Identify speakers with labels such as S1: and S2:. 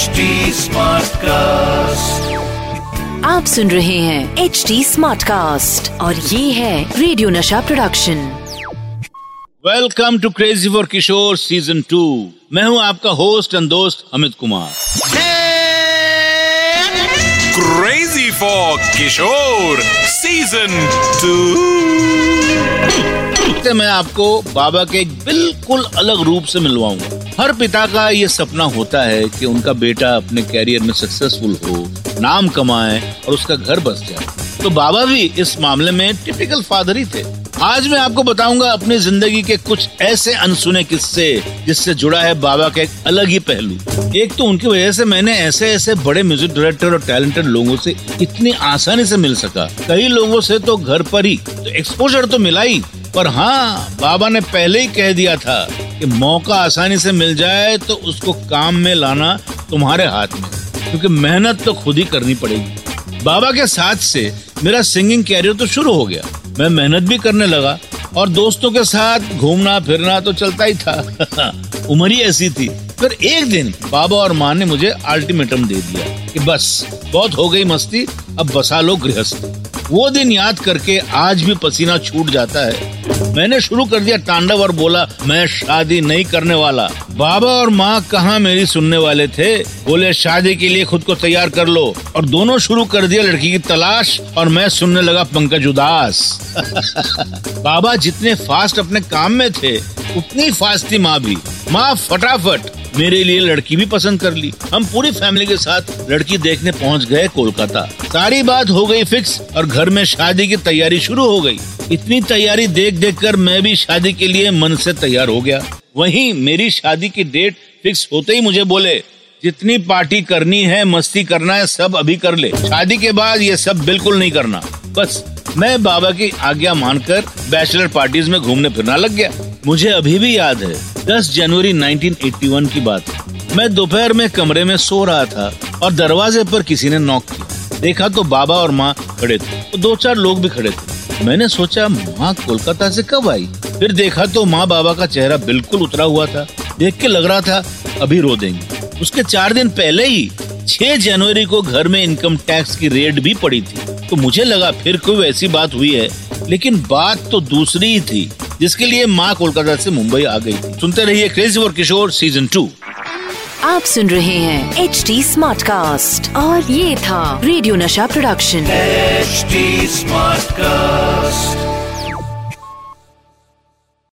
S1: HD Smartcast.
S2: आप सुन रहे हैं एच डी स्मार्ट कास्ट और ये है radio Nasha production
S3: welcome to crazy for Kishore season two मैं हूँ आपका होस्ट एंड दोस्त Amit Kumar.
S4: Crazy for Kishore Season 2
S3: से मैं आपको बाबा के बिल्कुल अलग रूप से मिलवाऊँगा। हर पिता का ये सपना होता है कि उनका बेटा अपने कैरियर में सक्सेसफुल हो, नाम कमाए और उसका घर बस जाए। तो बाबा भी इस मामले में टिपिकल फादर ही थे। आज मैं आपको बताऊँगा अपनी ज़िंदगी के कुछ ऐसे अनसुने किस्से जिससे जुड़ा है बाबा का एक अलग ही पहलू। एक तो उनकी वजह से मैंने ऐसे ऐसे बड़े म्यूज़िक डायरेक्टर और टैलेंटेड लोगों से इतनी आसानी से मिल सका। कई लोगों से तो घर पर ही तो एक्सपोजर तो मिला ही। पर हाँ बाबा ने पहले ही कह दिया था कि मौका आसानी से मिल जाए तो उसको काम में लाना तुम्हारे हाथ में, क्योंकि मेहनत तो खुद ही करनी पड़ेगी। बाबा के साथ से मेरा सिंगिंग कैरियर तो शुरू हो गया। मैं मेहनत भी करने लगा और दोस्तों के साथ घूमना, फिरना तो चलता ही था। उम्र ही ऐसी थी। फिर एक दिन बाबा और माँ ने मुझे अल्टीमेटम दे दिया कि बस, बहुत हो गई मस्ती, अब बसा लो गृहस्थ। वो दिन याद करके आज भी पसीना छूट जाता है। मैंने शुरू कर दिया तांडव और बोला, मैं शादी नहीं करने वाला। बाबा और माँ कहाँ मेरी सुनने वाले थे? बोले, शादी के लिए खुद को तैयार कर लो। और दोनों शुरू कर दिया लड़की की तलाश, और मैं सुनने लगा पंकज उदास। बाबा जितने फास्ट अपने काम में थे, उतनी फास्ट थी माँ भी। माँ फटाफट मेरे लिए लड़की भी पसंद कर ली। हम पूरी फैमिली के साथ लड़की देखने पहुँच गए कोलकाता। सारी बात हो गई फिक्स और घर में शादी की तैयारी शुरू हो गई। इतनी तैयारी देख देख कर मैं भी शादी के लिए मन से तैयार हो गया। वहीं मेरी शादी की डेट फिक्स होते ही मुझे बोले, जितनी पार्टी करनी है, मस्ती करना है, सब अभी कर ले। शादी के बाद ये सब बिल्कुल नहीं करना। बस, मैं बाबा की आज्ञा मानकर बैचलर पार्टीज़ में घूमने फिरना लग गया। मुझे अभी भी याद है। 10 जनवरी 1981 की बात है। मैं दोपहर में कमरे में सो रहा था और दरवाजे पर किसी ने नॉक किया। देखा तो बाबा और माँ खड़े थे। तो दो चार लोग भी खड़े थे। मैंने सोचा, माँ कोलकाता से कब आई? फिर देखा तो माँ बाबा का चेहरा बिल्कुल उतरा हुआ था। देख के लग रहा था, अभी रो देंगे। उसके चार दिन पहले ही 6 जनवरी को घर में इनकम टैक्स की रेड भी पड़ी थी। तो मुझे लगा, फिर कोई वैसी बात हुई है? लेकिन बात तो दूसरी ही थी। जिसके लिए माँ कोलकाता से मुंबई आ गई थी। सुनते रहिए क्रेजी और किशोर सीज़न टू
S2: आप सुन रहे हैं एच डी स्मार्ट कास्ट और ये था radio Nasha production
S1: H smart Smartcast.